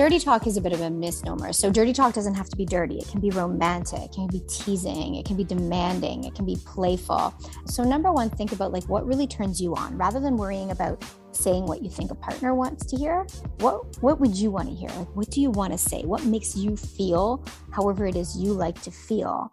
dirty talk is a bit of a misnomer. So, dirty talk doesn't have to be dirty. It can be romantic, it can be teasing, it can be demanding, it can be playful. So, number one, think about like what really turns you on rather than worrying about saying what you think a partner wants to hear. What what would you want to hear? Like what do you want to say? What makes you feel however it is you like to feel?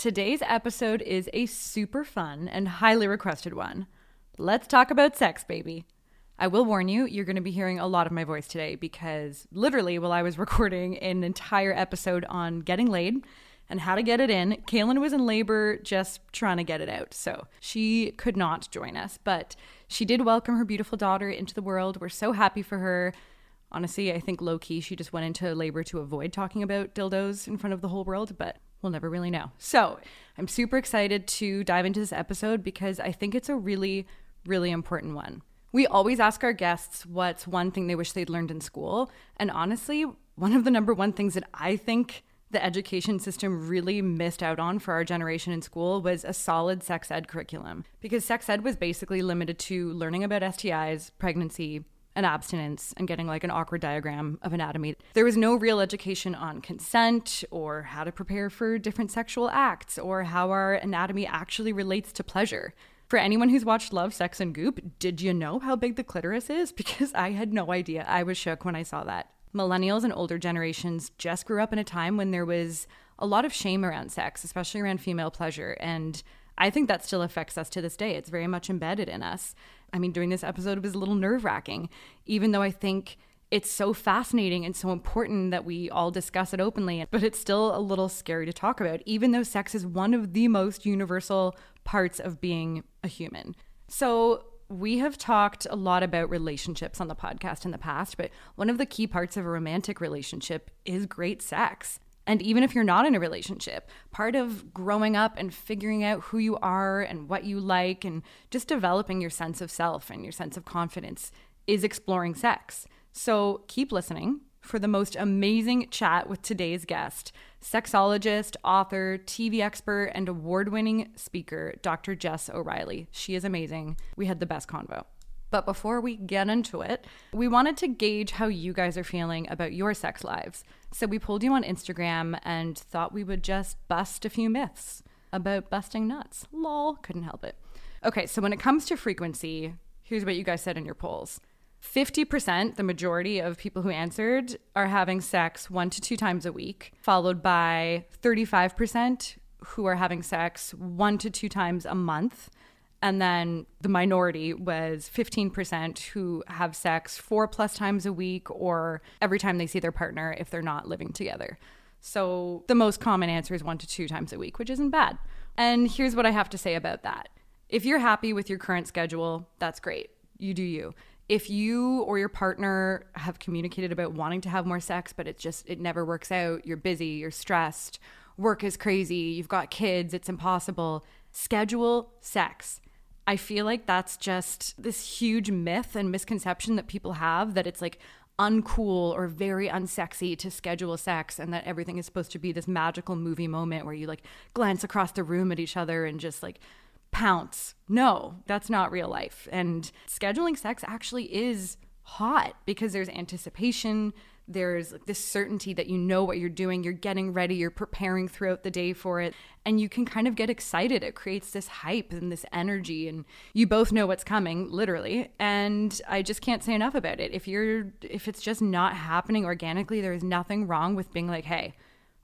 Today's episode is a super fun and highly requested one. Let's talk about sex, baby. I will warn you, you're going to be hearing a lot of my voice today because literally, while I was recording an entire episode on getting laid and how to get it in, Kaylin was in labor just trying to get it out. So she could not join us, but she did welcome her beautiful daughter into the world. We're so happy for her. Honestly, I think low key, she just went into labor to avoid talking about dildos in front of the whole world, but We'll never really know. So I'm super excited to dive into this episode because I think it's a really, really important one. We always ask our guests what's one thing they wish they'd learned in school. And honestly, one of the number one things that I think the education system really missed out on for our generation in school was a solid sex ed curriculum. Because sex ed was basically limited to learning about STIs, pregnancy, and abstinence and getting like an awkward diagram of anatomy. There was no real education on consent or how to prepare for different sexual acts or how our anatomy actually relates to pleasure. For anyone who's watched Love, Sex, and Goop, did you know how big the clitoris is? Because I had no idea. I was shook when I saw that. Millennials and older generations just grew up in a time when there was a lot of shame around sex, especially around female pleasure. And I think that still affects us to this day. It's very much embedded in us. I mean, doing this episode was a little nerve wracking, even though I think it's so fascinating and so important that we all discuss it openly, but it's still a little scary to talk about, even though sex is one of the most universal parts of being a human. So, we have talked a lot about relationships on the podcast in the past, but one of the key parts of a romantic relationship is great sex. And even if you're not in a relationship, part of growing up and figuring out who you are and what you like and just developing your sense of self and your sense of confidence is exploring sex. So keep listening for the most amazing chat with today's guest, sexologist, author, TV expert, and award winning speaker, Dr. Jess O'Reilly. She is amazing. We had the best convo. But before we get into it, we wanted to gauge how you guys are feeling about your sex lives. So we pulled you on Instagram and thought we would just bust a few myths about busting nuts. Lol, couldn't help it. Okay, so when it comes to frequency, here's what you guys said in your polls 50%, the majority of people who answered, are having sex one to two times a week, followed by 35% who are having sex one to two times a month and then the minority was 15% who have sex four plus times a week or every time they see their partner if they're not living together. So the most common answer is one to two times a week, which isn't bad. And here's what I have to say about that. If you're happy with your current schedule, that's great. You do you. If you or your partner have communicated about wanting to have more sex, but it just it never works out, you're busy, you're stressed, work is crazy, you've got kids, it's impossible, schedule sex I feel like that's just this huge myth and misconception that people have that it's like uncool or very unsexy to schedule sex and that everything is supposed to be this magical movie moment where you like glance across the room at each other and just like pounce. No, that's not real life. And scheduling sex actually is hot because there's anticipation, there's this certainty that you know what you're doing, you're getting ready, you're preparing throughout the day for it, and you can kind of get excited. It creates this hype and this energy, and you both know what's coming, literally. And I just can't say enough about it. If you're, if it's just not happening organically, there is nothing wrong with being like, hey,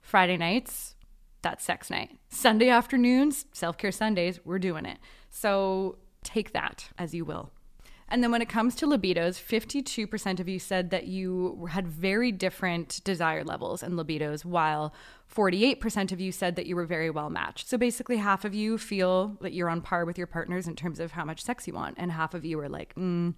Friday nights, that's sex night. Sunday afternoons, self care Sundays, we're doing it. So take that as you will. And then when it comes to libidos, 52% of you said that you had very different desire levels and libidos, while 48% of you said that you were very well matched. So basically, half of you feel that you're on par with your partners in terms of how much sex you want, and half of you are like, mm,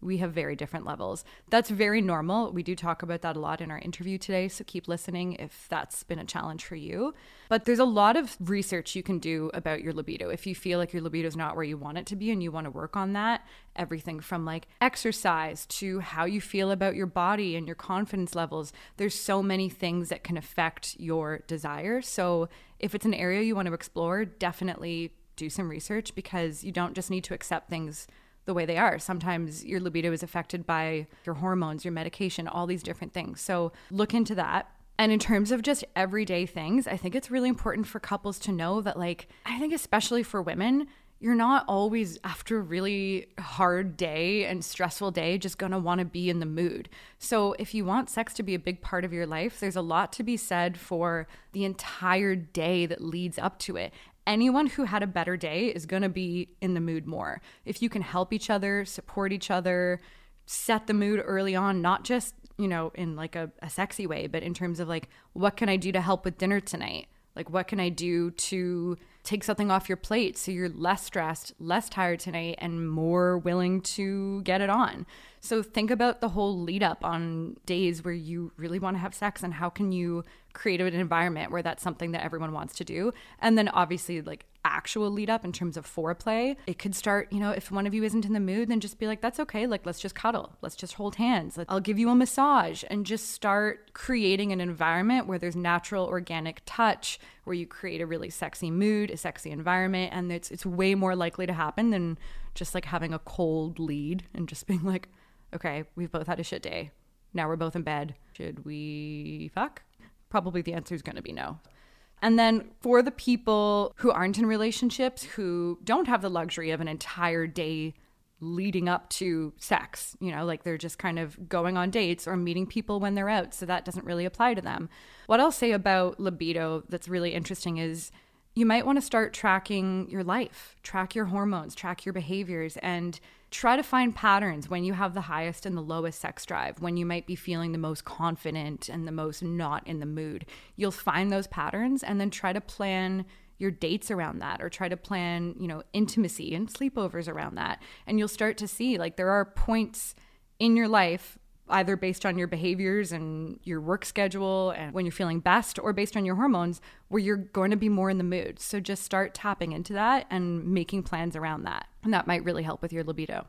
we have very different levels. That's very normal. We do talk about that a lot in our interview today, so keep listening if that's been a challenge for you. But there's a lot of research you can do about your libido. If you feel like your libido is not where you want it to be and you want to work on that, everything from like exercise to how you feel about your body and your confidence levels, there's so many things that can affect your desire. So if it's an area you want to explore, definitely do some research because you don't just need to accept things the way they are. Sometimes your libido is affected by your hormones, your medication, all these different things. So look into that. And in terms of just everyday things, I think it's really important for couples to know that, like, I think especially for women, you're not always after a really hard day and stressful day just want to be in the mood. So if you want sex to be a big part of your life, there's a lot to be said for the entire day that leads up to it anyone who had a better day is going to be in the mood more. If you can help each other, support each other, set the mood early on, not just, you know, in like a, a sexy way, but in terms of like, what can I do to help with dinner tonight? Like, what can I do to take something off your plate so you're less stressed, less tired tonight, and more willing to get it on? So, think about the whole lead up on days where you really want to have sex and how can you create an environment where that's something that everyone wants to do. And then obviously like actual lead up in terms of foreplay, it could start, you know, if one of you isn't in the mood, then just be like, that's okay. Like, let's just cuddle. Let's just hold hands. I'll give you a massage and just start creating an environment where there's natural organic touch, where you create a really sexy mood, a sexy environment. And it's, it's way more likely to happen than just like having a cold lead and just being like, okay, we've both had a shit day. Now we're both in bed. Should we fuck? Probably the answer is going to be no. And then for the people who aren't in relationships, who don't have the luxury of an entire day leading up to sex, you know, like they're just kind of going on dates or meeting people when they're out. So that doesn't really apply to them. What I'll say about libido that's really interesting is you might want to start tracking your life, track your hormones, track your behaviors, and try to find patterns when you have the highest and the lowest sex drive, when you might be feeling the most confident and the most not in the mood. You'll find those patterns and then try to plan your dates around that or try to plan, you know, intimacy and sleepovers around that. And you'll start to see like there are points in your life either based on your behaviors and your work schedule and when you're feeling best or based on your hormones where you're going to be more in the mood. So just start tapping into that and making plans around that. And that might really help with your libido.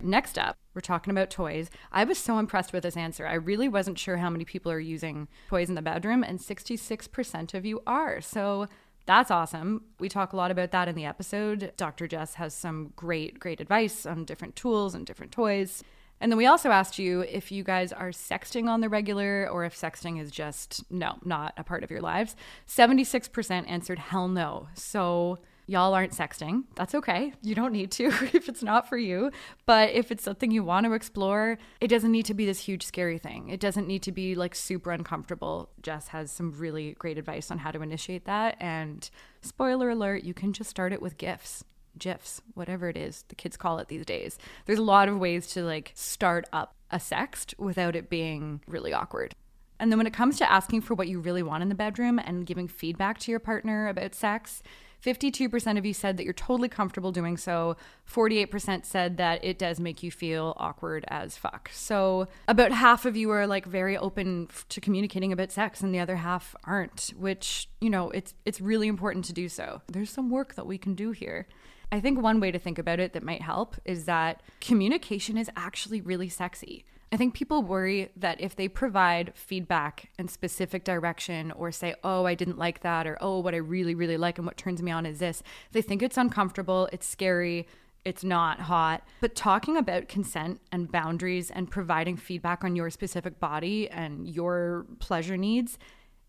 Next up, we're talking about toys. I was so impressed with this answer. I really wasn't sure how many people are using toys in the bedroom, and 66% of you are. So that's awesome. We talk a lot about that in the episode. Dr. Jess has some great, great advice on different tools and different toys. And then we also asked you if you guys are sexting on the regular or if sexting is just, no, not a part of your lives. 76% answered hell no. So y'all aren't sexting. That's okay. You don't need to if it's not for you. But if it's something you want to explore, it doesn't need to be this huge, scary thing. It doesn't need to be like super uncomfortable. Jess has some really great advice on how to initiate that. And spoiler alert, you can just start it with gifts. GIFs, whatever it is the kids call it these days. There's a lot of ways to like start up a sext without it being really awkward. And then when it comes to asking for what you really want in the bedroom and giving feedback to your partner about sex, 52% of you said that you're totally comfortable doing so. 48% said that it does make you feel awkward as fuck. So, about half of you are like very open to communicating about sex and the other half aren't, which, you know, it's it's really important to do so. There's some work that we can do here. I think one way to think about it that might help is that communication is actually really sexy. I think people worry that if they provide feedback and specific direction or say, oh, I didn't like that, or oh, what I really, really like and what turns me on is this, they think it's uncomfortable, it's scary, it's not hot. But talking about consent and boundaries and providing feedback on your specific body and your pleasure needs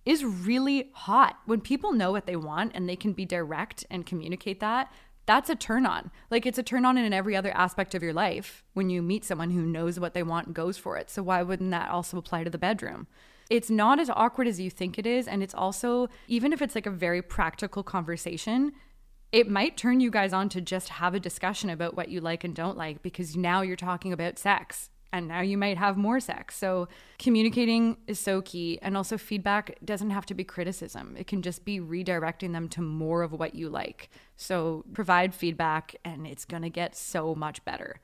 is really hot. When people know what they want and they can be direct and communicate that, that's a turn on. Like it's a turn on in every other aspect of your life when you meet someone who knows what they want and goes for it. So why wouldn't that also apply to the bedroom? It's not as awkward as you think it is. And it's also, even if it's like a very practical conversation, it might turn you guys on to just have a discussion about what you like and don't like because now you're talking about sex and now you might have more sex. So, communicating is so key. And also, feedback doesn't have to be criticism, it can just be redirecting them to more of what you like. So, provide feedback, and it's going to get so much better.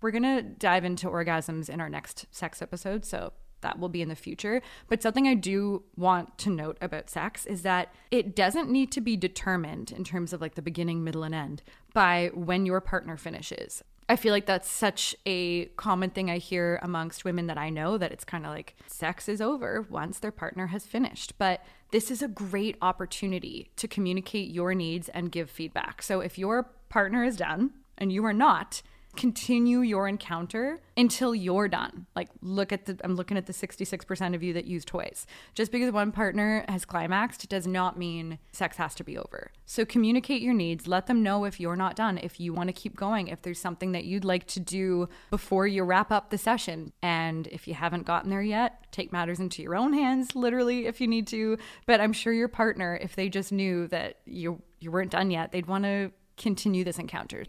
We're going to dive into orgasms in our next sex episode. So, that will be in the future. But something I do want to note about sex is that it doesn't need to be determined in terms of like the beginning, middle, and end by when your partner finishes. I feel like that's such a common thing I hear amongst women that I know that it's kind of like sex is over once their partner has finished. But this is a great opportunity to communicate your needs and give feedback. So if your partner is done and you are not, continue your encounter until you're done. Like look at the I'm looking at the 66% of you that use toys. Just because one partner has climaxed does not mean sex has to be over. So communicate your needs, let them know if you're not done, if you want to keep going, if there's something that you'd like to do before you wrap up the session. And if you haven't gotten there yet, take matters into your own hands literally if you need to, but I'm sure your partner if they just knew that you you weren't done yet, they'd want to continue this encounter.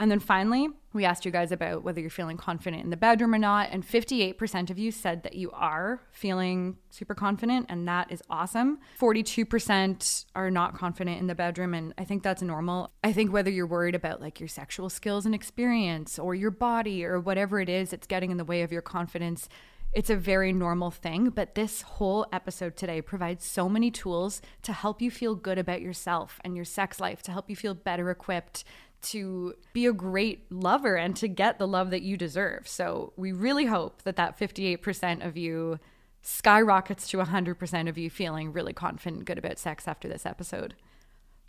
And then finally, we asked you guys about whether you're feeling confident in the bedroom or not. And 58% of you said that you are feeling super confident, and that is awesome. 42% are not confident in the bedroom, and I think that's normal. I think whether you're worried about like your sexual skills and experience or your body or whatever it is, that's getting in the way of your confidence. It's a very normal thing, but this whole episode today provides so many tools to help you feel good about yourself and your sex life, to help you feel better equipped to be a great lover and to get the love that you deserve. So we really hope that that 58% of you skyrockets to 100% of you feeling really confident good about sex after this episode.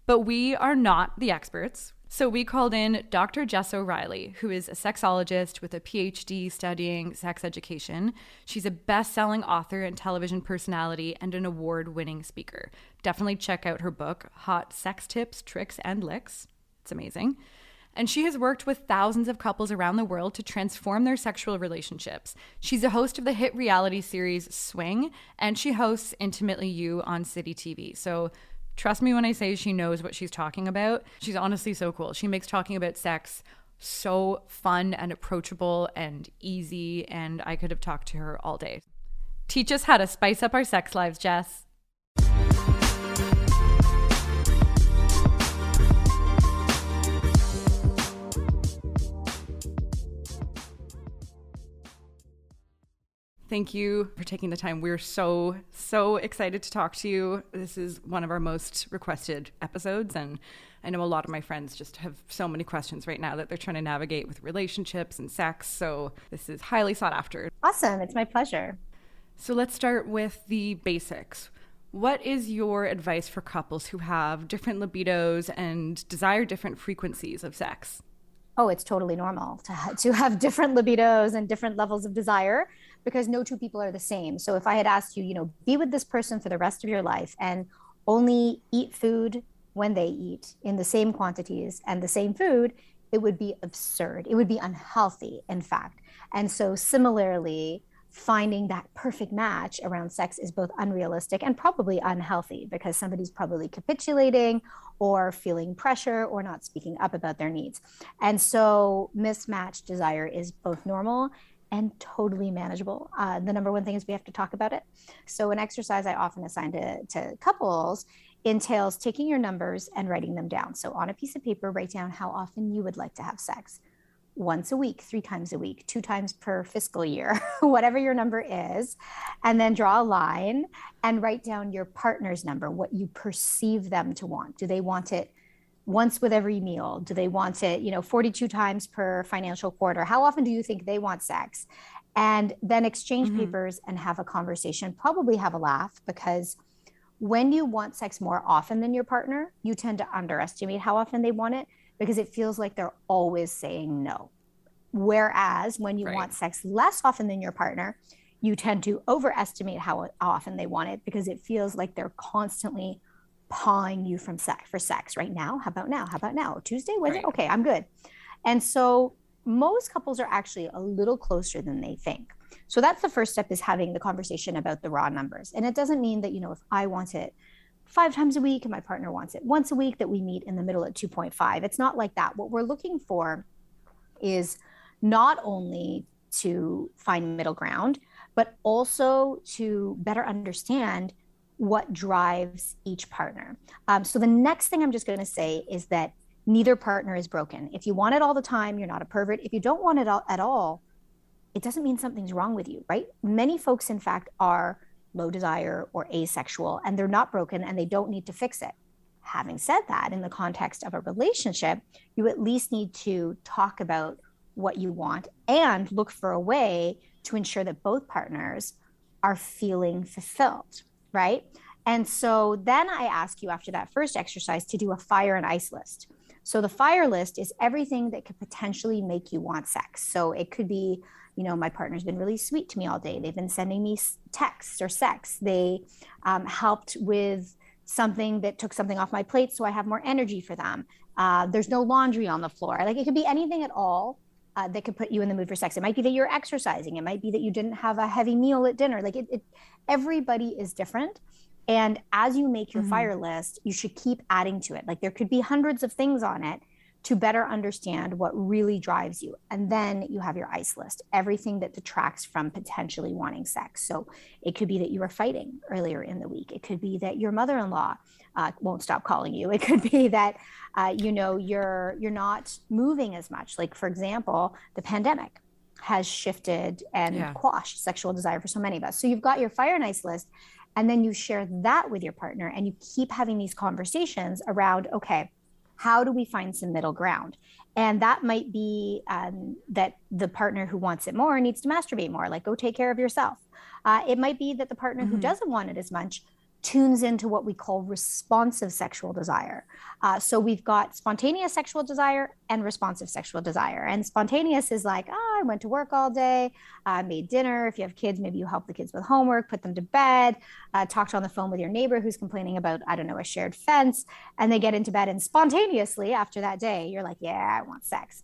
But we are not the experts. So we called in Dr. Jess O'Reilly, who is a sexologist with a PhD studying sex education. She's a best-selling author and television personality and an award-winning speaker. Definitely check out her book, Hot Sex Tips, Tricks and Licks. It's amazing. And she has worked with thousands of couples around the world to transform their sexual relationships. She's a host of the hit reality series Swing, and she hosts Intimately You on City TV. So trust me when I say she knows what she's talking about. She's honestly so cool. She makes talking about sex so fun and approachable and easy, and I could have talked to her all day. Teach us how to spice up our sex lives, Jess. Thank you for taking the time. We're so, so excited to talk to you. This is one of our most requested episodes. And I know a lot of my friends just have so many questions right now that they're trying to navigate with relationships and sex. So this is highly sought after. Awesome. It's my pleasure. So let's start with the basics. What is your advice for couples who have different libidos and desire different frequencies of sex? Oh, it's totally normal to, ha- to have different libidos and different levels of desire because no two people are the same. So if I had asked you, you know, be with this person for the rest of your life and only eat food when they eat in the same quantities and the same food, it would be absurd. It would be unhealthy, in fact. And so, similarly, finding that perfect match around sex is both unrealistic and probably unhealthy because somebody's probably capitulating or feeling pressure or not speaking up about their needs. And so, mismatched desire is both normal and totally manageable. Uh, the number one thing is we have to talk about it. So, an exercise I often assign to, to couples entails taking your numbers and writing them down. So, on a piece of paper, write down how often you would like to have sex once a week, three times a week, two times per fiscal year, whatever your number is, and then draw a line and write down your partner's number, what you perceive them to want. Do they want it once with every meal? Do they want it, you know, 42 times per financial quarter? How often do you think they want sex? And then exchange mm-hmm. papers and have a conversation, probably have a laugh because when you want sex more often than your partner, you tend to underestimate how often they want it because it feels like they're always saying no. Whereas when you right. want sex less often than your partner, you tend to overestimate how often they want it because it feels like they're constantly pawing you from sex for sex right now. How about now? How about now? Tuesday, Wednesday? Right. Okay, I'm good. And so most couples are actually a little closer than they think. So that's the first step is having the conversation about the raw numbers. And it doesn't mean that, you know, if I want it five times a week and my partner wants it once a week that we meet in the middle at 2.5 it's not like that what we're looking for is not only to find middle ground but also to better understand what drives each partner. Um, so the next thing i'm just going to say is that neither partner is broken. If you want it all the time you're not a pervert. If you don't want it all, at all it doesn't mean something's wrong with you right? Many folks in fact are low desire or asexual and they're not broken and they don't need to fix it. Having said that, in the context of a relationship, you at least need to talk about what you want and look for a way to ensure that both partners are feeling fulfilled, right? And so then I ask you after that first exercise to do a fire and ice list. So the fire list is everything that could potentially make you want sex. So it could be you know, my partner's been really sweet to me all day. They've been sending me texts or sex. They um, helped with something that took something off my plate so I have more energy for them. Uh, there's no laundry on the floor. Like it could be anything at all uh, that could put you in the mood for sex. It might be that you're exercising. It might be that you didn't have a heavy meal at dinner. Like it, it everybody is different. And as you make your mm-hmm. fire list, you should keep adding to it. Like there could be hundreds of things on it to better understand what really drives you. And then you have your ice list, everything that detracts from potentially wanting sex. So it could be that you were fighting earlier in the week. It could be that your mother-in-law uh, won't stop calling you. It could be that uh, you know you're you're not moving as much. Like for example, the pandemic has shifted and yeah. quashed sexual desire for so many of us. So you've got your fire and ice list, and then you share that with your partner, and you keep having these conversations around okay how do we find some middle ground? And that might be um, that the partner who wants it more needs to masturbate more, like go take care of yourself. Uh, it might be that the partner mm-hmm. who doesn't want it as much tunes into what we call responsive sexual desire. Uh, so we've got spontaneous sexual desire and responsive sexual desire. And spontaneous is like, oh, I went to work all day, I uh, made dinner. If you have kids, maybe you help the kids with homework, put them to bed, uh, talked on the phone with your neighbor who's complaining about, I don't know, a shared fence, and they get into bed. And spontaneously after that day, you're like, yeah, I want sex.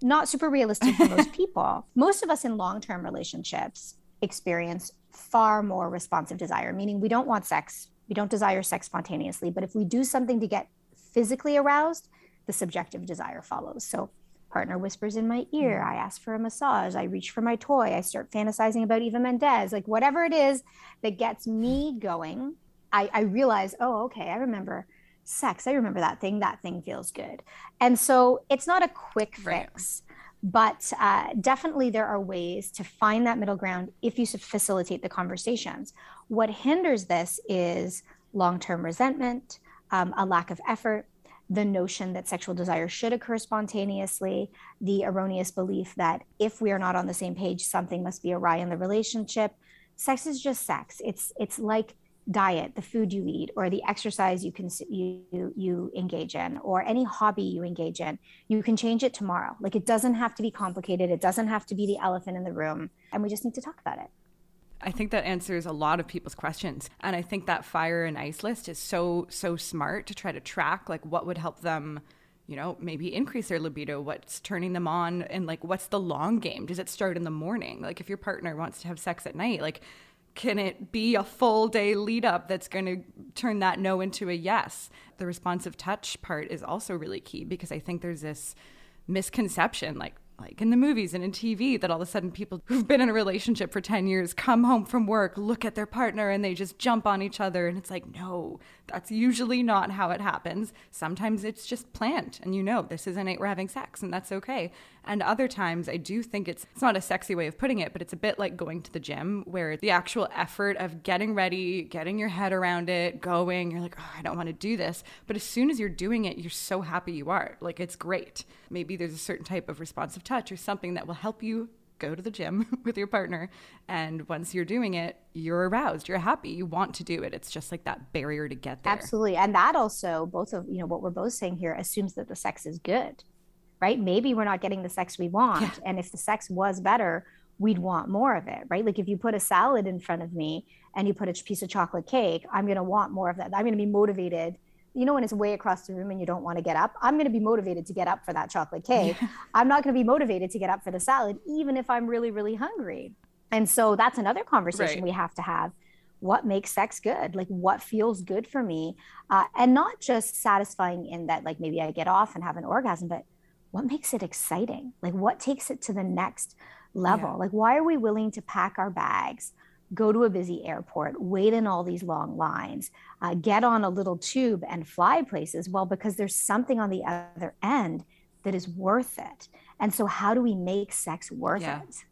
Not super realistic for most people. Most of us in long term relationships experience far more responsive desire, meaning we don't want sex, we don't desire sex spontaneously, but if we do something to get physically aroused, the subjective desire follows. So, partner whispers in my ear, mm. I ask for a massage, I reach for my toy, I start fantasizing about Eva Mendes, like whatever it is that gets me going, I, I realize, oh, okay, I remember sex. I remember that thing. That thing feels good. And so it's not a quick fix. Right but uh, definitely there are ways to find that middle ground if you facilitate the conversations. What hinders this is long-term resentment um, a lack of effort the notion that sexual desire should occur spontaneously the erroneous belief that if we are not on the same page something must be awry in the relationship. Sex is just sex. It's it's like diet, the food you eat, or the exercise you can you you engage in, or any hobby you engage in, you can change it tomorrow. Like it doesn't have to be complicated. It doesn't have to be the elephant in the room, and we just need to talk about it. I think that answers a lot of people's questions. And I think that fire and ice list is so, so smart to try to track like what would help them, you know, maybe increase their libido, what's turning them on, and like what's the long game? Does it start in the morning? Like if your partner wants to have sex at night, like can it be a full day lead up that's going to turn that no into a yes? The responsive touch part is also really key because I think there's this misconception like like in the movies and in TV, that all of a sudden people who've been in a relationship for 10 years come home from work, look at their partner, and they just jump on each other. And it's like, no, that's usually not how it happens. Sometimes it's just planned, and you know, this is a night we're having sex, and that's okay. And other times, I do think it's, it's not a sexy way of putting it, but it's a bit like going to the gym, where the actual effort of getting ready, getting your head around it, going, you're like, oh, I don't want to do this. But as soon as you're doing it, you're so happy you are. Like, it's great. Maybe there's a certain type of responsive touch or something that will help you go to the gym with your partner. And once you're doing it, you're aroused, you're happy, you want to do it. It's just like that barrier to get there. Absolutely. And that also, both of, you know, what we're both saying here assumes that the sex is good, right? Maybe we're not getting the sex we want. Yeah. And if the sex was better, we'd want more of it, right? Like if you put a salad in front of me and you put a piece of chocolate cake, I'm going to want more of that. I'm going to be motivated you know when it's way across the room and you don't want to get up i'm going to be motivated to get up for that chocolate cake yeah. i'm not going to be motivated to get up for the salad even if i'm really really hungry and so that's another conversation right. we have to have what makes sex good like what feels good for me uh, and not just satisfying in that like maybe i get off and have an orgasm but what makes it exciting like what takes it to the next level yeah. like why are we willing to pack our bags go to a busy airport wait in all these long lines uh, get on a little tube and fly places well because there's something on the other end that is worth it and so how do we make sex worth yeah. it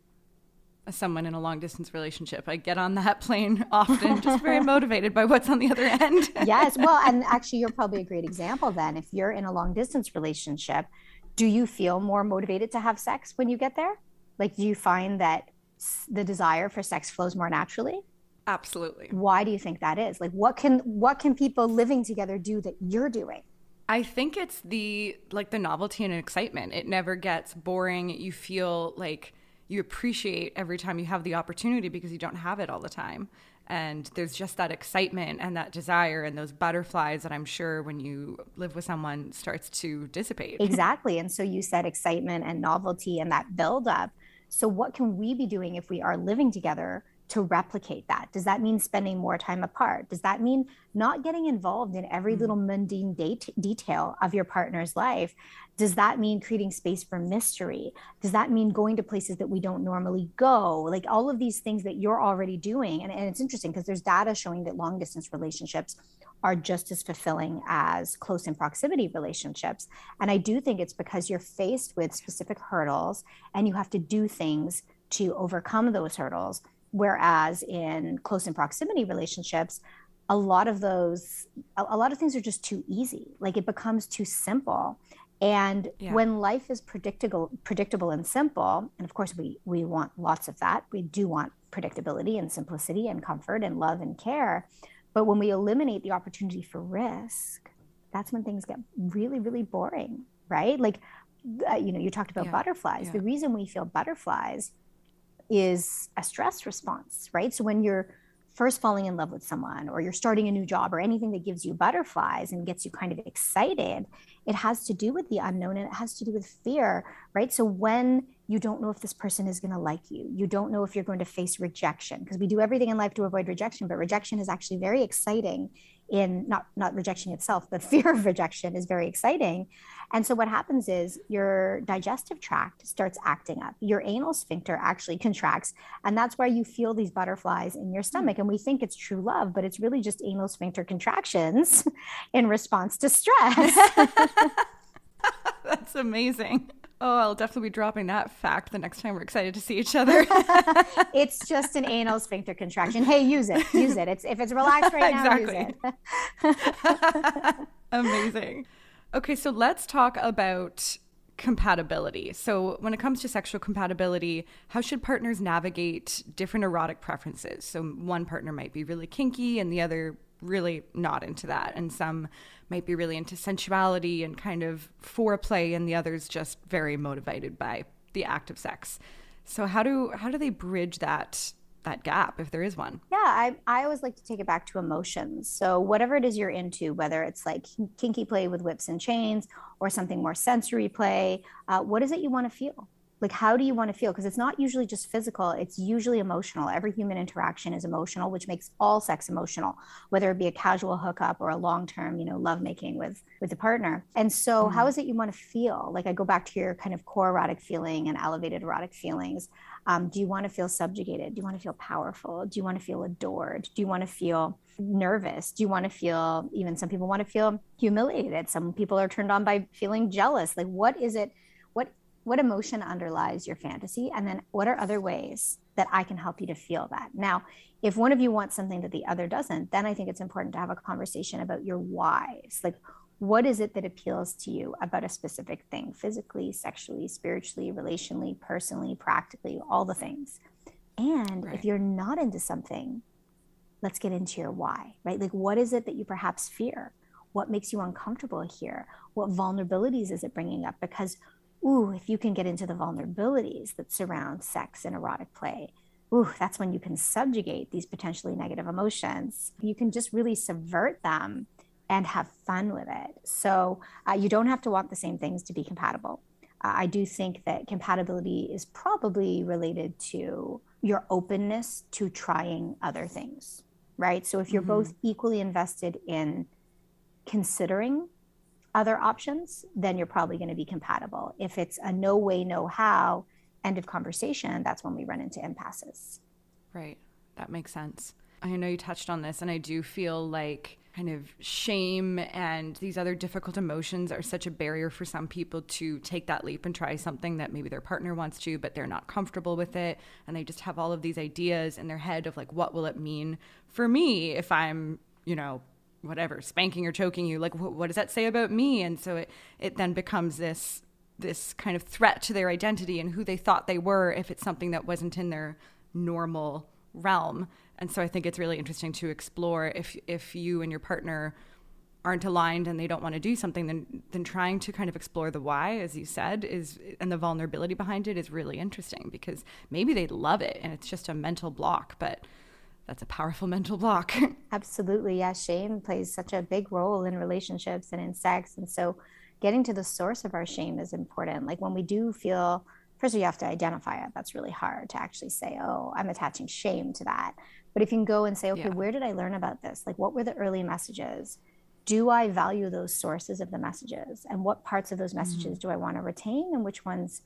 someone in a long distance relationship. I get on that plane often, just very motivated by what's on the other end. yes. Well, and actually, you're probably a great example then. If you're in a long distance relationship, do you feel more motivated to have sex when you get there? Like, do you find that the desire for sex flows more naturally? Absolutely. Why do you think that is? Like, what can what can people living together do that you're doing? I think it's the like the novelty and excitement. It never gets boring. You feel like you appreciate every time you have the opportunity because you don't have it all the time. And there's just that excitement and that desire and those butterflies that I'm sure when you live with someone starts to dissipate. Exactly. And so you said excitement and novelty and that buildup. So, what can we be doing if we are living together to replicate that? Does that mean spending more time apart? Does that mean not getting involved in every mm-hmm. little mundane detail of your partner's life? Does that mean creating space for mystery? Does that mean going to places that we don't normally go? Like all of these things that you're already doing. And, and it's interesting because there's data showing that long distance relationships are just as fulfilling as close in proximity relationships. And I do think it's because you're faced with specific hurdles and you have to do things to overcome those hurdles. Whereas in close in proximity relationships, a lot of those, a, a lot of things are just too easy. Like it becomes too simple. And yeah. when life is predictable, predictable and simple, and of course we we want lots of that. We do want predictability and simplicity and comfort and love and care. But when we eliminate the opportunity for risk, that's when things get really, really boring, right? Like, uh, you know, you talked about yeah. butterflies. Yeah. The reason we feel butterflies is a stress response, right? So when you're first falling in love with someone or you're starting a new job or anything that gives you butterflies and gets you kind of excited, it has to do with the unknown and it has to do with fear, right? So when you don't know if this person is going to like you, you don't know if you're going to face rejection because we do everything in life to avoid rejection, but rejection is actually very exciting in not not rejection itself but fear of rejection is very exciting. And so what happens is your digestive tract starts acting up. Your anal sphincter actually contracts and that's why you feel these butterflies in your stomach. Hmm. And we think it's true love but it's really just anal sphincter contractions in response to stress. That's amazing Oh, I'll definitely be dropping that fact the next time we're excited to see each other. it's just an anal sphincter contraction. Hey, use it. Use it. It's if it's relaxed right now, exactly. use it. Amazing. Okay, so let's talk about compatibility. So, when it comes to sexual compatibility, how should partners navigate different erotic preferences? So, one partner might be really kinky and the other really not into that. And some might be really into sensuality and kind of foreplay, and the others just very motivated by the act of sex. So how do how do they bridge that that gap if there is one? Yeah, I I always like to take it back to emotions. So whatever it is you're into, whether it's like kinky play with whips and chains or something more sensory play, uh, what is it you want to feel? Like how do you want to feel? Because it's not usually just physical it's usually emotional. Every human interaction is emotional which makes all sex emotional whether it be a casual hookup or a long-term you know lovemaking with with a partner. And so mm-hmm. how is it you want to feel? Like i go back to your kind of core erotic feeling and elevated erotic feelings. Um, do you want to feel subjugated? Do you want to feel powerful? Do you want to feel adored? Do you want to feel nervous? Do you want to feel even some people want to feel humiliated? Some people are turned on by feeling jealous. Like what is it what emotion underlies your fantasy and then what are other ways that i can help you to feel that? Now if one of you wants something that the other doesn't then i think it's important to have a conversation about your whys. Like what is it that appeals to you about a specific thing physically sexually spiritually relationally personally practically all the things? And right. if you're not into something let's get into your why right? Like what is it that you perhaps fear? What makes you uncomfortable here? What vulnerabilities is it bringing up? Because ooh, if you can get into the vulnerabilities that surround sex and erotic play, ooh, that's when you can subjugate these potentially negative emotions. You can just really subvert them and have fun with it. So uh, you don't have to want the same things to be compatible. Uh, I do think that compatibility is probably related to your openness to trying other things right? So if you're mm-hmm. both equally invested in considering other options, then you're probably going to be compatible. If it's a no way, no how end of conversation, that's when we run into impasses. Right. That makes sense. I know you touched on this, and I do feel like kind of shame and these other difficult emotions are such a barrier for some people to take that leap and try something that maybe their partner wants to, but they're not comfortable with it. And they just have all of these ideas in their head of like, what will it mean for me if I'm, you know, whatever, spanking or choking you? Like, what, what does that say about me? And so it, it then becomes this this kind of threat to their identity and who they thought they were if it's something that wasn't in their normal realm. And so I think it's really interesting to explore if if you and your partner aren't aligned and they don't want to do something then then trying to kind of explore the why as you said is and the vulnerability behind it is really interesting because maybe they love it and it's just a mental block but that's a powerful mental block. Absolutely yeah. Shame plays such a big role in relationships and in sex and so getting to the source of our shame is important. Like when we do feel first you have to identify it. That's really hard to actually say oh i'm attaching shame to that. But if you can go and say okay yeah. where did i learn about this? Like what were the early messages? Do i value those sources of the messages? And what parts of those messages mm-hmm. do i want to retain and which ones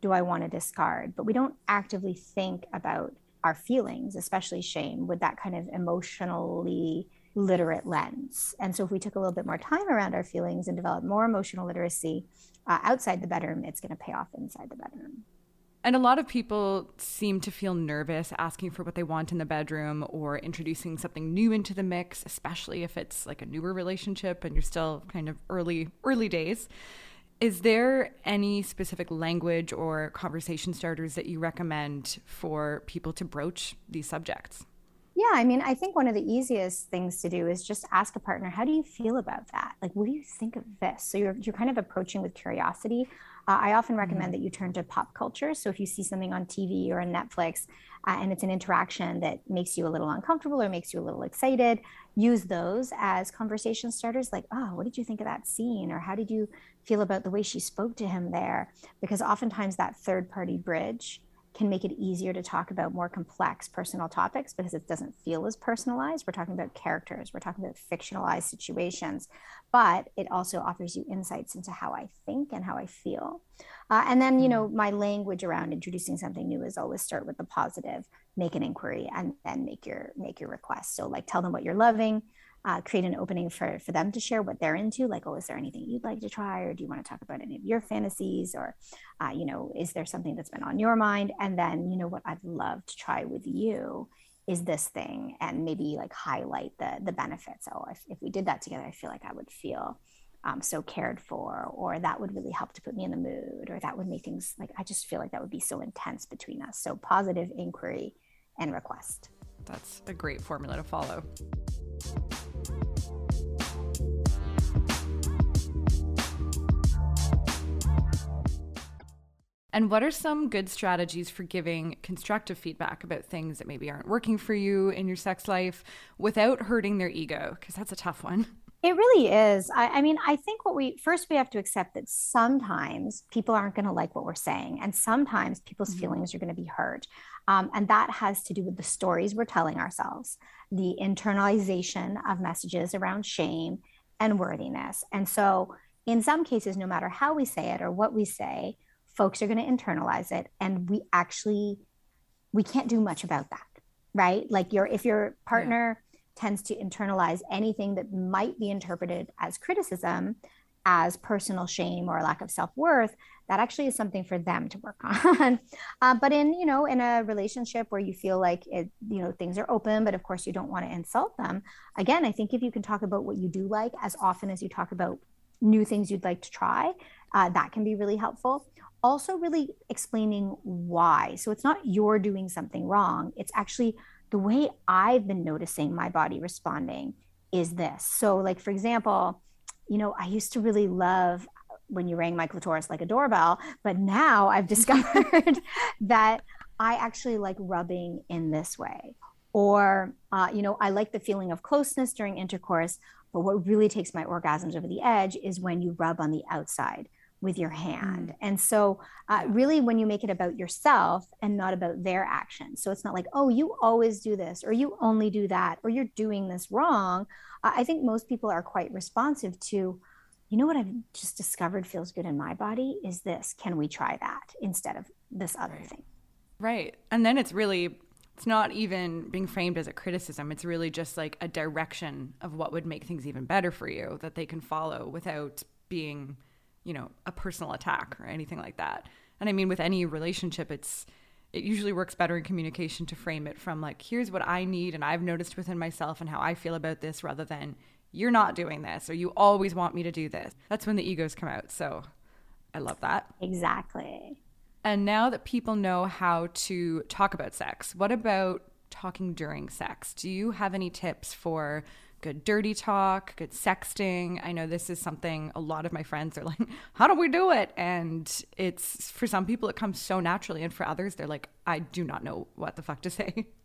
do i want to discard? But we don't actively think about our feelings especially shame with that kind of emotionally literate lens and so if we took a little bit more time around our feelings and developed more emotional literacy uh, outside the bedroom, it's going to pay off inside the bedroom. And a lot of people seem to feel nervous asking for what they want in the bedroom or introducing something new into the mix, especially if it's like a newer relationship and you're still kind of early early days. Is there any specific language or conversation starters that you recommend for people to broach these subjects? Yeah, I mean, I think one of the easiest things to do is just ask a partner, how do you feel about that? Like, what do you think of this? So you're, you're kind of approaching with curiosity. Uh, I often recommend mm-hmm. that you turn to pop culture. So if you see something on TV or on Netflix uh, and it's an interaction that makes you a little uncomfortable or makes you a little excited, use those as conversation starters. Like, oh, what did you think of that scene? Or how did you feel about the way she spoke to him there? Because oftentimes that third party bridge can make it easier to talk about more complex personal topics because it doesn't feel as personalized. We're talking about characters, we're talking about fictionalized situations, but it also offers you insights into how I think and how I feel. Uh, and then, you know, mm. my language around introducing something new is always start with the positive, make an inquiry, and then make your make your request. So, like, tell them what you're loving, uh, create an opening for for them to share what they're into like oh is there anything you'd like to try or do you want to talk about any of your fantasies or uh, you know is there something that's been on your mind? And then you know what i'd love to try with you is this thing and maybe like highlight the the benefits. Oh if, if we did that together i feel like i would feel um, so cared for or that would really help to put me in the mood or that would make things like i just feel like that would be so intense between us. So positive inquiry and request. That's a great formula to follow and what are some good strategies for giving constructive feedback about things that maybe aren't working for you in your sex life without hurting their ego? Because that's a tough one. It really is. I, I, mean, I think what we first we have to accept that sometimes people aren't going to like what we're saying, and sometimes people's mm-hmm. feelings are going to be hurt. Um, and that has to do with the stories we're telling ourselves, the internalization of messages around shame and worthiness. And so, in some cases, no matter how we say it or what we say, folks are going to internalize it. And we actually, we can't do much about that, right? Like your, if your partner yeah. tends to internalize anything that might be interpreted as criticism, as personal shame or lack of self-worth that actually is something for them to work on uh, but in you know in a relationship where you feel like it you know things are open but of course you don't want to insult them again i think if you can talk about what you do like as often as you talk about new things you'd like to try uh, that can be really helpful also really explaining why. So it's not you're doing something wrong. It's actually the way i've been noticing my body responding is this. So like for example you know, I used to really love when you rang my clitoris like a doorbell, but now I've discovered that I actually like rubbing in this way. Or, uh, you know, I like the feeling of closeness during intercourse, but what really takes my orgasms over the edge is when you rub on the outside with your hand. Mm. And so, uh, really, when you make it about yourself and not about their actions, so it's not like, oh, you always do this, or you only do that, or you're doing this wrong. Uh, I think most people are quite responsive to, you know, what I've just discovered feels good in my body is this. Can we try that instead of this other right. thing? Right. And then it's really, it's not even being framed as a criticism. It's really just like a direction of what would make things even better for you that they can follow without being you know, a personal attack or anything like that. And I mean, with any relationship, it's, it usually works better in communication to frame it from like, here's what I need and I've noticed within myself and how I feel about this rather than you're not doing this or you always want me to do this. That's when the egos come out. So I love that. Exactly. And now that people know how to talk about sex, what about talking during sex? Do you have any tips for good dirty talk, good sexting. I know this is something a lot of my friends are like, how do we do it? And it's for some people, it comes so naturally. And for others, they're like, I do not know what the fuck to say.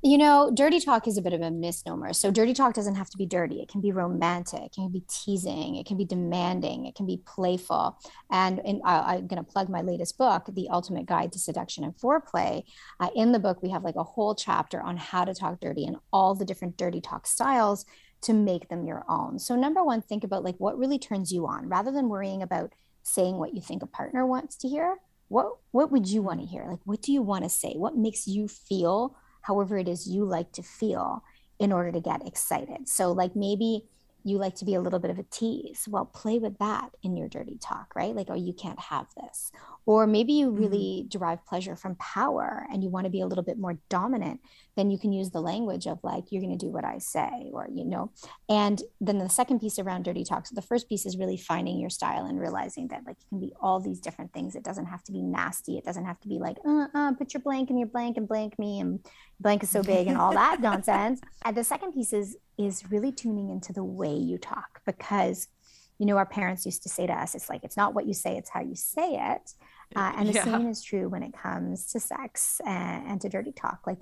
You know, dirty talk is a bit of a misnomer. So, dirty talk doesn't have to be dirty. It can be romantic, it can be teasing, it can be demanding, it can be playful. And, I, am going to plug my latest book, The Ultimate Guide to Seduction and Foreplay. Uh, in the book, we have like a whole chapter on how to talk dirty and all the different dirty talk styles to make them your own. So, number one, think about like what really turns you on rather than worrying about saying what you think a partner wants to hear. What, what would you want to hear? Like, what do you want to say? What makes you feel? However it is you like to feel in order to get excited. So, like maybe you like to be a little bit of a tease. Well, play with that in your dirty talk, right? Like, oh, you can't have this. Or maybe you mm-hmm. really mm-hmm. derive pleasure from power and you want to be a little bit more dominant. Then you can use the language of like, you're going to do what I say, or, you know. And then the second piece around dirty talk. So the first piece is really finding your style and realizing that like it can be all these different things. It doesn't have to be nasty. It doesn't have to be like, uh, uh, put your blank in your blank and blank me and blank is so big and all that nonsense. And the second piece is is really tuning into the way you talk because you know our parents used to say to us it's like it's not what you say it's how you say it uh, and the yeah. same is true when it comes to sex and, and to dirty talk like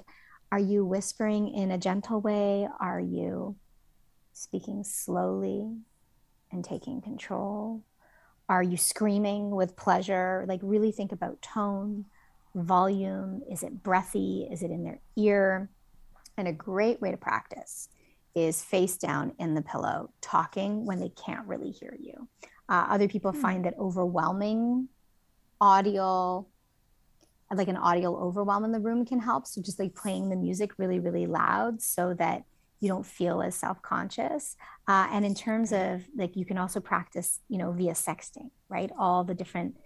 are you whispering in a gentle way? Are you speaking slowly and taking control? Are you screaming with pleasure? Like really think about tone volume. Is it breathy? Is it in their ear? And a great way to practice is face down in the pillow, talking when they can't really hear you. Uh, other people hmm. find that overwhelming audio, like an audio overwhelm in the room, can help. So just like playing the music really, really loud so that you don't feel as self-conscious uh, and in terms of like you can also practice you know via sexting right all the different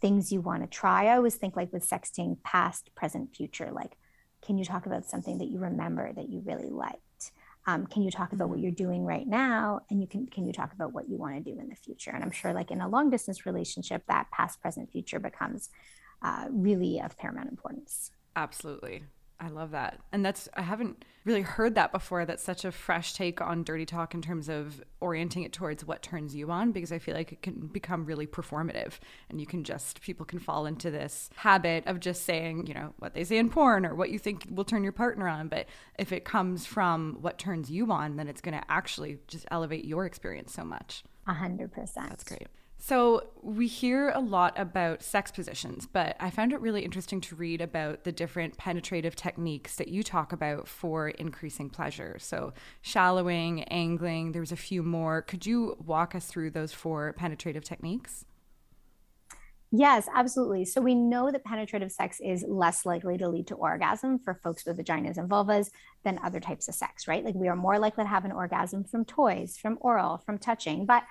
things you want to try i always think like with sexting past present future like can you talk about something that you remember that you really liked? um, can you talk about what mm-hmm. you're doing right now and you can can you talk about what you want to do in the future and i'm sure like in a long distance relationship that past present future becomes uh, really of paramount importance absolutely I love that. And that's, I haven't really heard that before. That's such a fresh take on dirty talk in terms of orienting it towards what turns you on, because I feel like it can become really performative. And you can just, people can fall into this habit of just saying, you know, what they say in porn or what you think will turn your partner on. But if it comes from what turns you on, then it's going to actually just elevate your experience so much. A hundred percent. That's great. So, we hear a lot about sex positions, but I found it really interesting to read about the different penetrative techniques that you talk about for increasing pleasure. So, shallowing, angling, there's a few more. Could you walk us through those four penetrative techniques? Yes, absolutely. So we know that penetrative sex is less likely to lead to orgasm for folks with vaginas and vulvas than other types of sex, right? Like we are more likely to have an orgasm from toys, from oral, from touching. But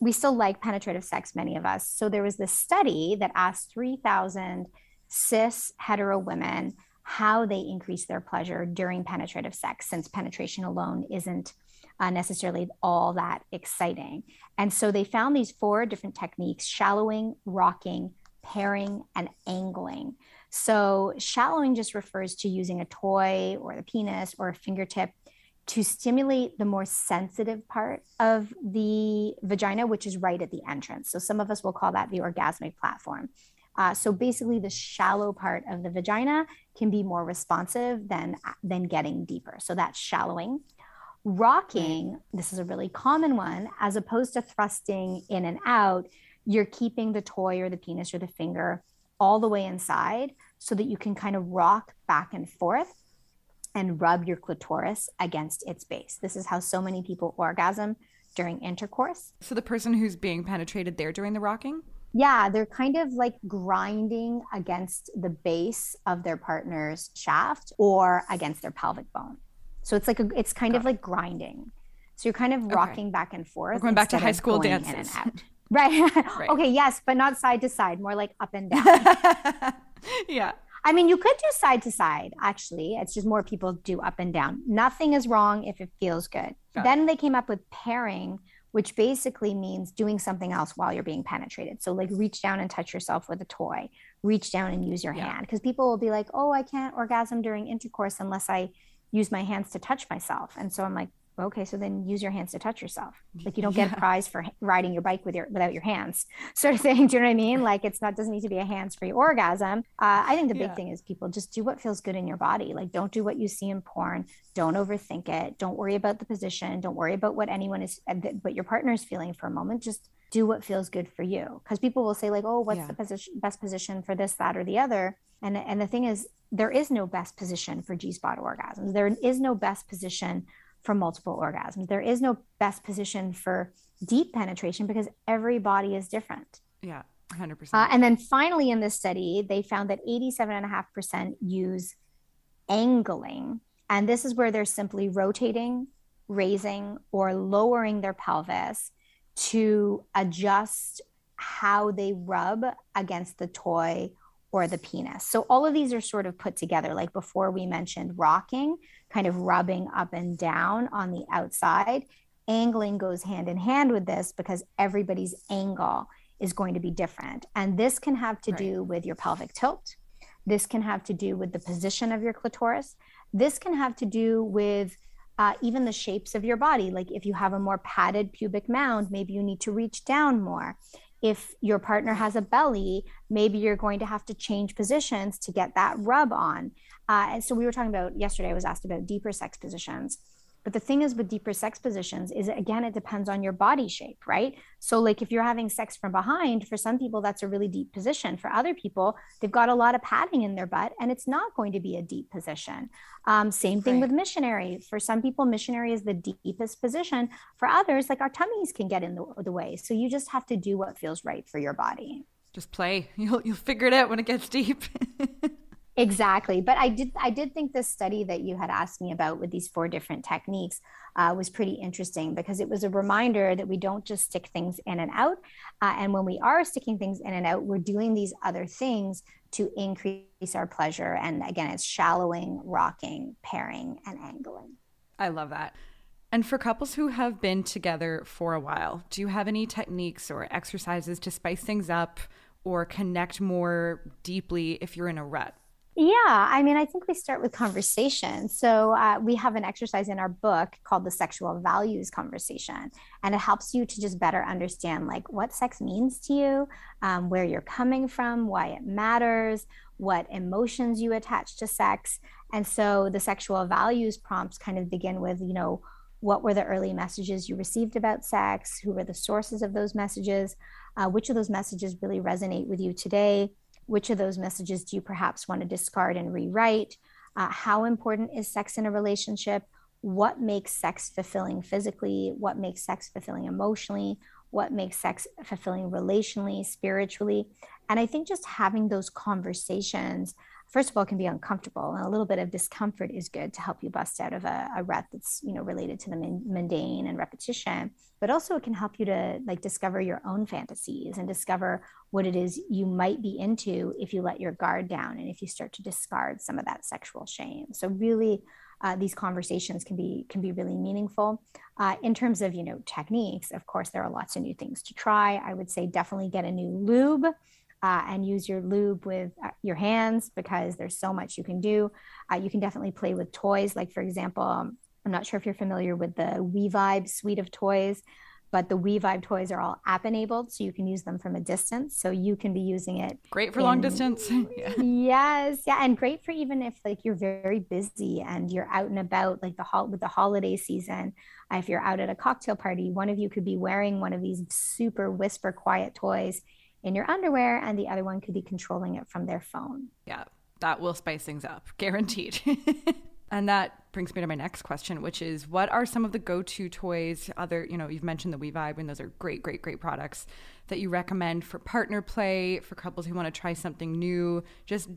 we still like penetrative sex, many of us. So there was this study that asked 3,000 cis hetero women how they increase their pleasure during penetrative sex, since penetration alone isn't uh, necessarily all that exciting. And so they found these four different techniques shallowing, rocking, pairing, and angling. So, shallowing just refers to using a toy or the penis or a fingertip to stimulate the more sensitive part of the vagina, which is right at the entrance. So some of us will call that the orgasmic platform. Uh, so basically, the shallow part of the vagina can be more responsive than than getting deeper. So that's shallowing. Rocking, this is a really common one, as opposed to thrusting in and out, you're keeping the toy or the penis or the finger all the way inside so that you can kind of rock back and forth and rub your clitoris against its base. This is how so many people orgasm during intercourse. So the person who's being penetrated there during the rocking? Yeah, they're kind of like grinding against the base of their partner's shaft or against their pelvic bone. So it's like a, it's kind Got of like grinding. So you're kind of rocking okay. back and forth. We're going back to high school dances. Right. right. okay. Yes, but not side to side, more like up and down. yeah. I mean, you could do side to side, actually. It's just more people do up and down. Nothing is wrong if it feels good. Got then it. they came up with pairing, which basically means doing something else while you're being penetrated. So, like, reach down and touch yourself with a toy, reach down and use your yeah. hand. Because people will be like, oh, I can't orgasm during intercourse unless I use my hands to touch myself. And so I'm like, okay so then use your hands to touch yourself. Like you don't get yeah. a prize for riding your bike with your without your hands sort of thing do you know what i mean? Like it's not doesn't need to be a hands-free orgasm. Uh, i think the big yeah. thing is people just do what feels good in your body. Like don't do what you see in porn. Don't overthink it. Don't worry about the position. Don't worry about what anyone is what your partner is feeling for a moment. Just do what feels good for you. Because people will say like oh what's yeah. the position best position for this that or the other? And and the thing is there is no best position for g-spot orgasms. There is no best position for multiple orgasms. There is no best position for deep penetration because every body is different. Yeah, 100%. Uh, and then finally, in this study, they found that 87.5% use angling. And this is where they're simply rotating, raising, or lowering their pelvis to adjust how they rub against the toy or the penis. So all of these are sort of put together. Like before, we mentioned rocking, kind of rubbing up and down on the outside. Angling goes hand in hand with this because everybody's angle is going to be different. And this can have to right. do with your pelvic tilt. This can have to do with the position of your clitoris. This can have to do with uh, even the shapes of your body. Like if you have a more padded pubic mound, maybe you need to reach down more if your partner has a belly, maybe you're going to have to change positions to get that rub on. Uh, and so we were talking about yesterday, I was asked about deeper sex positions. But the thing is with deeper sex positions is again, it depends on your body shape, right? So, like if you're having sex from behind, for some people, that's a really deep position. For other people, they've got a lot of padding in their butt and it's not going to be a deep position. Um, same thing right. with missionary. For some people, missionary is the deepest position. For others, like our tummies can get in the, the way. So, you just have to do what feels right for your body. Just play. You'll, you'll figure it out when it gets deep. Exactly. But I did I did think this study that you had asked me about with these four different techniques uh, was pretty interesting because it was a reminder that we don't just stick things in and out. Uh, and when we are sticking things in and out, we're doing these other things to increase our pleasure. And again, it's shallowing, rocking, pairing, and angling. I love that. And for couples who have been together for a while, do you have any techniques or exercises to spice things up or connect more deeply if you're in a rut? Yeah, I mean, I think we start with conversation. So uh, we have an exercise in our book called the sexual values conversation, and it helps you to just better understand like what sex means to you, um, where you're coming from, why it matters, what emotions you attach to sex. And so the sexual values prompts kind of begin with, you know, what were the early messages you received about sex? Who were the sources of those messages? Uh, which of those messages really resonate with you today? Which of those messages do you perhaps want to discard and rewrite? Uh, how important is sex in a relationship? What makes sex fulfilling physically? What makes sex fulfilling emotionally? What makes sex fulfilling relationally, spiritually? And I think just having those conversations first of all can be uncomfortable and a little bit of discomfort is good to help you bust out of a, a rut that's you know related to the mundane and repetition but also it can help you to like discover your own fantasies and discover what it is you might be into if you let your guard down and if you start to discard some of that sexual shame. So really uh, these conversations can be can be really meaningful. Uh, in terms of you know techniques of course there are lots of new things to try. I would say definitely get a new lube uh, and use your lube with uh, your hands because there's so much you can do. Uh, you can definitely play with toys. Like, for example, um, I'm not sure if you're familiar with the We Vibe suite of toys, but the We-Vibe toys are all app enabled, so you can use them from a distance. So you can be using it. Great for in, long distance. yeah. Yes, yeah, and great for even if like you're very busy and you're out and about, like the hol- with the holiday season. Uh, if you're out at a cocktail party, one of you could be wearing one of these super whisper quiet toys in your underwear, and the other one could be controlling it from their phone. Yeah, that will spice things up, guaranteed. And that brings me to my next question, which is what are some of the go to toys? Other, you know, you've mentioned the We-Vibe, and those are great, great, great products that you recommend for partner play, for couples who want to try something new. Just,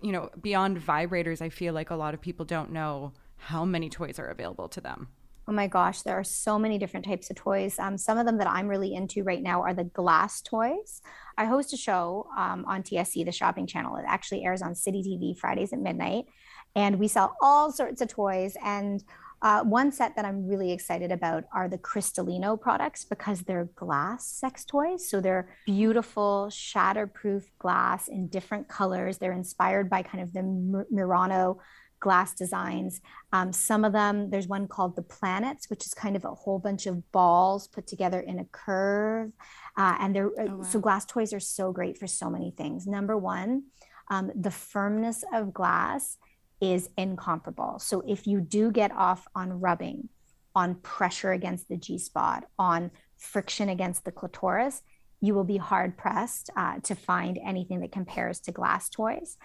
you know, beyond vibrators, I feel like a lot of people don't know how many toys are available to them. Oh my gosh, there are so many different types of toys. Um, some of them that I'm really into right now are the glass toys. I host a show um, on TSC, the shopping channel. It actually airs on City TV Fridays at midnight and we sell all sorts of toys and uh, one set that I'm really excited about are the Cristalino products because they're glass sex toys. So they're beautiful, shatterproof glass in different colors. They're inspired by kind of the Murano glass designs. Um, some of them, there's one called the Planets, which is kind of a whole bunch of balls put together in a curve. Uh, and they're uh, oh, wow. so glass toys are so great for so many things. Number one, um, the firmness of glass is incomparable. So if you do get off on rubbing, on pressure against the G spot, on friction against the clitoris, you will be hard pressed uh, to find anything that compares to glass toys.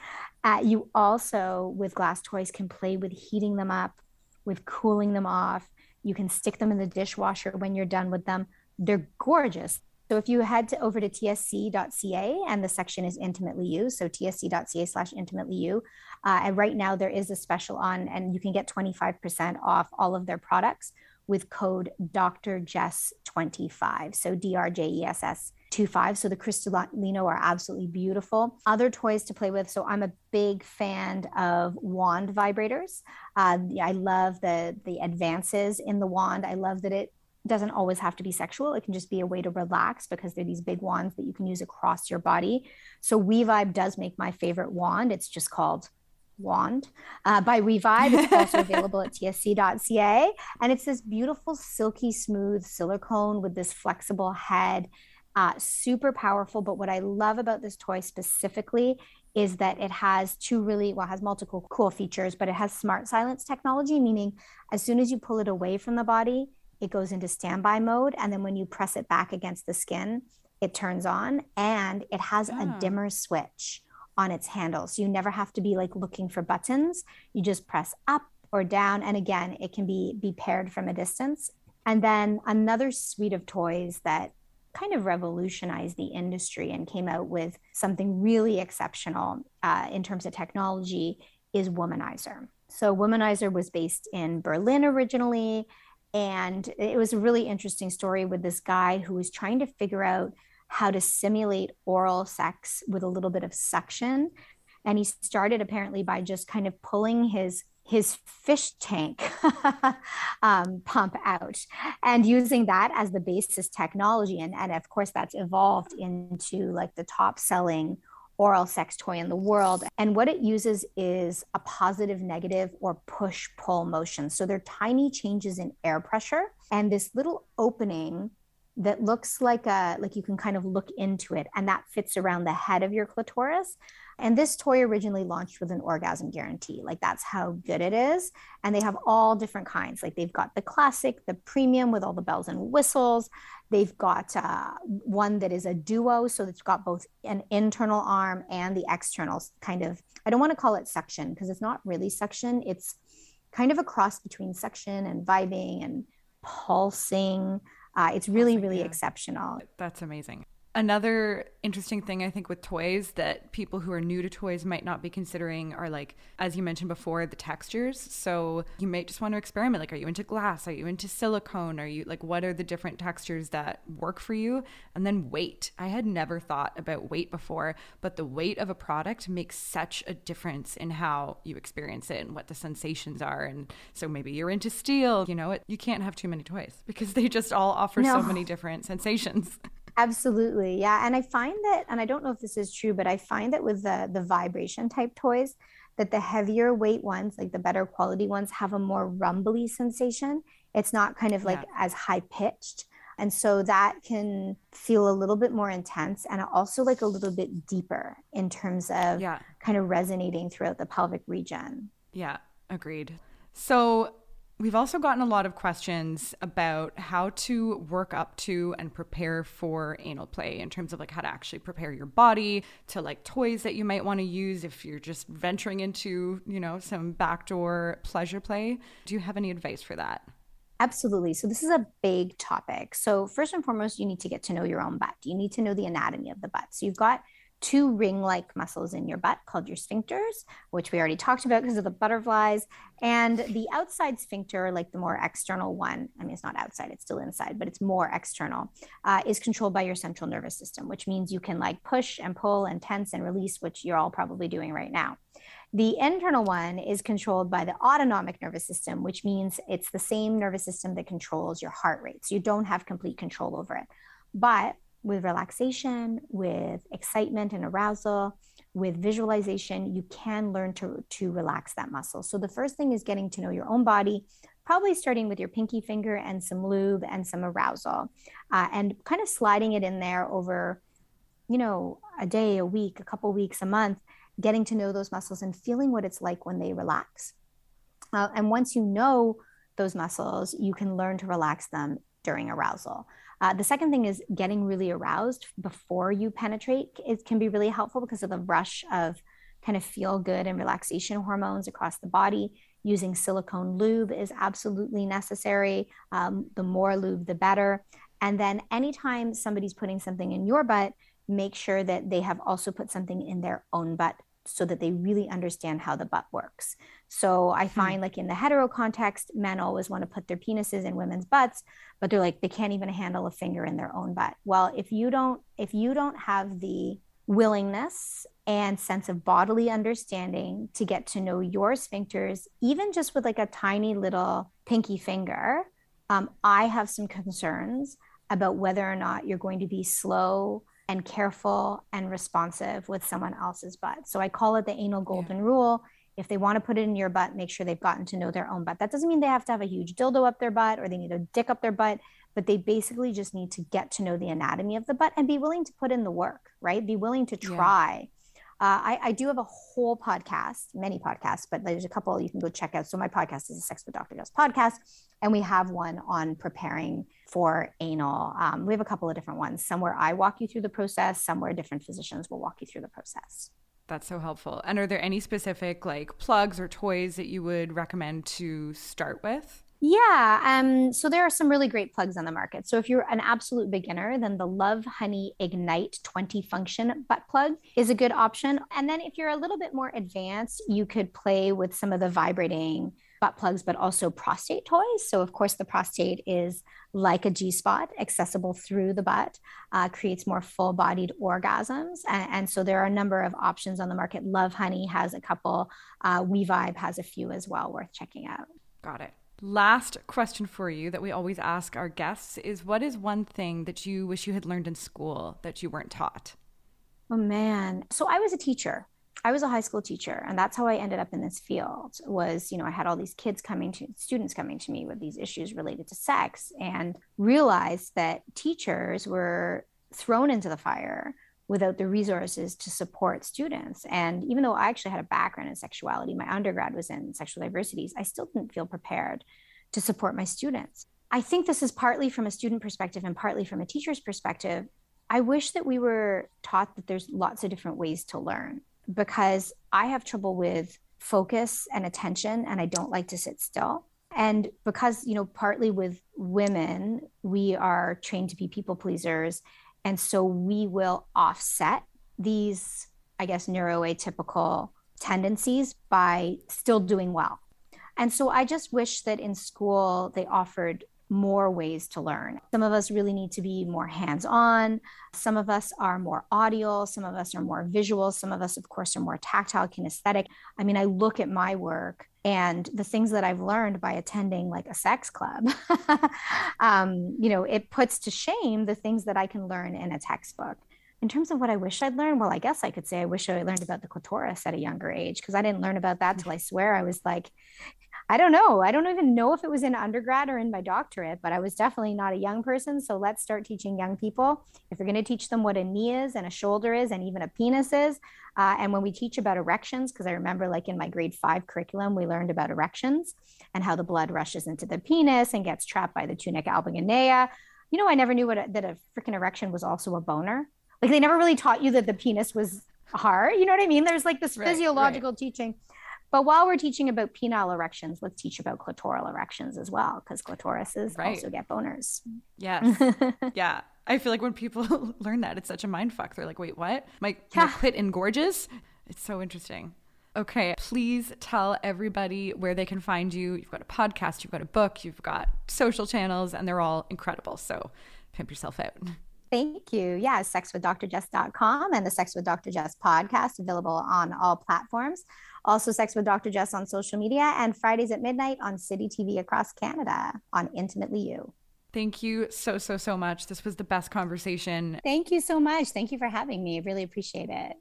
Uh, you also, with glass toys, can play with heating them up, with cooling them off. You can stick them in the dishwasher when you're done with them. They're gorgeous. So if you head to over to tsc.ca and the section is intimately you, so tsc.ca slash intimately you, uh, and right now there is a special on, and you can get 25% off all of their products with code Dr. Jess 25. So D R J E S S 25. So the Cristalino are absolutely beautiful. Other toys to play with. So I'm a big fan of wand vibrators. Uh, I love the the advances in the wand. I love that it doesn't always have to be sexual. It can just be a way to relax because they're these big wands that you can use across your body. So We-Vibe does make my favorite wand. It's just called Wand uh, by We-Vibe. It's also available at tsc.ca. And it's this beautiful, silky smooth silicone with this flexible head. Uh, super powerful. But what I love about this toy specifically is that it has two really well has multiple cool features but it has smart silence technology meaning as soon as you pull it away from the body it goes into standby mode. And then when you press it back against the skin, it turns on and it has a ah. dimmer switch on its handle. So you never have to be like looking for buttons. You just press up or down. And again, it can be, be paired from a distance. And then another suite of toys that kind of revolutionized the industry and came out with something really exceptional uh, in terms of technology is Womanizer. So, Womanizer was based in Berlin originally and it was a really interesting story with this guy who was trying to figure out how to simulate oral sex with a little bit of suction. And he started apparently by just kind of pulling his his fish tank um, pump out and using that as the basis technology and, and of course that's evolved into like the top selling oral sex toy in the world. And what it uses is a positive, negative, or push pull motion. So they're tiny changes in air pressure and this little opening that looks like a like you can kind of look into it and that fits around the head of your clitoris and this toy originally launched with an orgasm guarantee. Like that's how good it is. And they have all different kinds. Like they've got the classic, the premium with all the bells and whistles. They've got uh, one that is a duo. So it's got both an internal arm and the external kind of, I don't want to call it suction because it's not really suction. It's kind of a cross between suction and vibing and pulsing. Uh, it's really, really yeah. exceptional. That's amazing. Another interesting thing I think with toys that people who are new to toys might not be considering are like, as you mentioned before, the textures. So you might just want to experiment. Like, are you into glass? Are you into silicone? Are you like, what are the different textures that work for you? And then weight. I had never thought about weight before, but the weight of a product makes such a difference in how you experience it and what the sensations are. And so maybe you're into steel, you know, it, you can't have too many toys because they just all offer no. so many different sensations. Absolutely. Yeah. And I find that, and I don't know if this is true, but I find that with the, the vibration type toys, that the heavier weight ones, like the better quality ones, have a more rumbly sensation. It's not kind of like yeah. as high pitched. And so that can feel a little bit more intense and also like a little bit deeper in terms of yeah. kind of resonating throughout the pelvic region. Yeah, agreed. So We've also gotten a lot of questions about how to work up to and prepare for anal play in terms of like how to actually prepare your body to like toys that you might want to use if you're just venturing into, you know, some backdoor pleasure play. Do you have any advice for that? Absolutely. So, this is a big topic. So, first and foremost, you need to get to know your own butt. You need to know the anatomy of the butt. So, you've got two ring like muscles in your butt called your sphincters, which we already talked about because of the butterflies. And the outside sphincter, like the more external one, I mean, it's not outside, it's still inside, but it's more external, uh, is controlled by your central nervous system, which means you can like push and pull and tense and release, which you're all probably doing right now. The internal one is controlled by the autonomic nervous system, which means it's the same nervous system that controls your heart rate. So you don't have complete control over it. But with relaxation, with excitement and arousal, with visualization, you can learn to, to relax that muscle. So the first thing is getting to know your own body, probably starting with your pinky finger and some lube and some arousal, uh, and kind of sliding it in there over, you know, a day, a week, a couple weeks, a month, getting to know those muscles and feeling what it's like when they relax. Uh, and once you know those muscles, you can learn to relax them during arousal. Uh, the second thing is getting really aroused before you penetrate. It can be really helpful because of the rush of kind of feel good and relaxation hormones across the body. Using silicone lube is absolutely necessary. Um, the more lube, the better. And then anytime somebody's putting something in your butt, make sure that they have also put something in their own butt so that they really understand how the butt works. So I hmm. find like in the hetero context, men always want to put their penises in women's butts, but they're like they can't even handle a finger in their own butt. Well, if you don't if you don't have the willingness and sense of bodily understanding to get to know your sphincters, even just with like a tiny little pinky finger, um, I have some concerns about whether or not you're going to be slow and careful and responsive with someone else's butt. So I call it the anal golden yeah. rule. If they want to put it in your butt, make sure they've gotten to know their own butt. That doesn't mean they have to have a huge dildo up their butt or they need a dick up their butt, but they basically just need to get to know the anatomy of the butt and be willing to put in the work, right? Be willing to try. Uh, I, I, do have a whole podcast, many podcasts, but there's a couple you can go check out. So my podcast is a Sex with Dr. Jess podcast, and we have one on preparing for anal. Um, we have a couple of different ones. Some where I walk you through the process, some where different physicians will walk you through the process. That's so helpful. And are there any specific like plugs or toys that you would recommend to start with? Yeah. Um, so there are some really great plugs on the market. So if you're an absolute beginner, then the Lovehoney Ignite 20 function butt plug is a good option. And then if you're a little bit more advanced, you could play with some of the vibrating butt plugs, but also prostate toys. So, of course, the prostate is like a G spot, accessible through the butt, uh, creates more full bodied orgasms. And, and, so, there are a number of options on the market. Lovehoney has a couple, uh, We Vibe has a few as well, worth checking out. Got it. Last question for you that we always ask our guests is what is one thing that you wish you had learned in school that you weren't taught? Oh man. So I was a teacher. I was a high school teacher and that's how I ended up in this field was, you know, I had all these kids coming to students coming to me with these issues related to sex and realized that teachers were thrown into the fire without the resources to support students. And even though I actually had a background in sexuality, my undergrad was in sexual diversities, I still didn't feel prepared to support my students. I think this is partly from a student perspective and partly from a teacher's perspective. I wish that we were taught that there's lots of different ways to learn because I have trouble with focus and attention and I don't like to sit still. And because, you know, partly with women, we are trained to be people pleasers. And so we will offset these, I guess, neuroatypical tendencies by still doing well. And so I just wish that in school they offered more ways to learn. Some of us really need to be more hands on. Some of us are more audio. Some of us are more visual. Some of us, of course, are more tactile, kinesthetic. I mean, I look at my work and the things that I've learned by attending like a sex club, um, you know, it puts to shame the things that I can learn in a textbook. In terms of what I wish I'd learned, well, I guess I could say I wish I learned about the clitoris at a younger age because I didn't learn about that till I swear I was like I don't know. I don't even know if it was in undergrad or in my doctorate, but I was definitely not a young person. So let's start teaching young people. If you're going to teach them what a knee is and a shoulder is and even a penis is, uh, and when we teach about erections, because I remember like in my grade five curriculum, we learned about erections and how the blood rushes into the penis and gets trapped by the tunica albuginea. You know, I never knew what a, that a freaking erection was also a boner. Like they never really taught you that the penis was hard. You know what I mean? There's like this right, physiological right. teaching. But while we're teaching about penile erections, let's teach about clitoral erections as well, because clitorises right. also get boners. Yes. yeah. I feel like when people learn that, it's such a mind fuck. They're like, wait, what? My, yeah. my clit engorges? It's so interesting. Okay, please tell everybody where they can find you. You've got a podcast, you've got a book, you've got social channels, and they're all incredible. So pimp yourself out. Thank you. Yeah, sexwithdrjess.com and the Sex with Dr. Jess podcast available on all platforms. Also, Sex with Dr. Jess on social media and Fridays at midnight on City TV across Canada on Intimately You. Thank you so, so, so much. This was the best conversation. Thank you so much. Thank you for having me. I really appreciate it.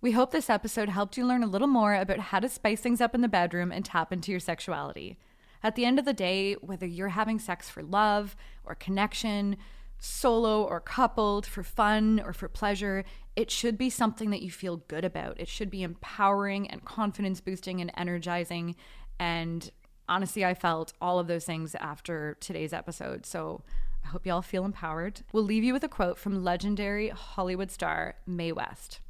We hope this episode helped you learn a little more about how to spice things up in the bedroom and tap into your sexuality. At the end of the day, whether you're having sex for love or connection, solo or coupled, for fun or for pleasure, it should be something that you feel good about. It should be empowering and confidence boosting and energizing. And honestly, I felt all of those things after today's episode. So I hope y'all feel empowered. We'll leave you with a quote from legendary Hollywood star Mae West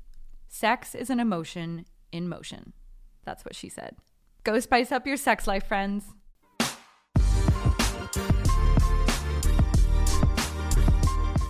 Sex is an emotion in motion. That's what she said. Go spice up your sex life, friends.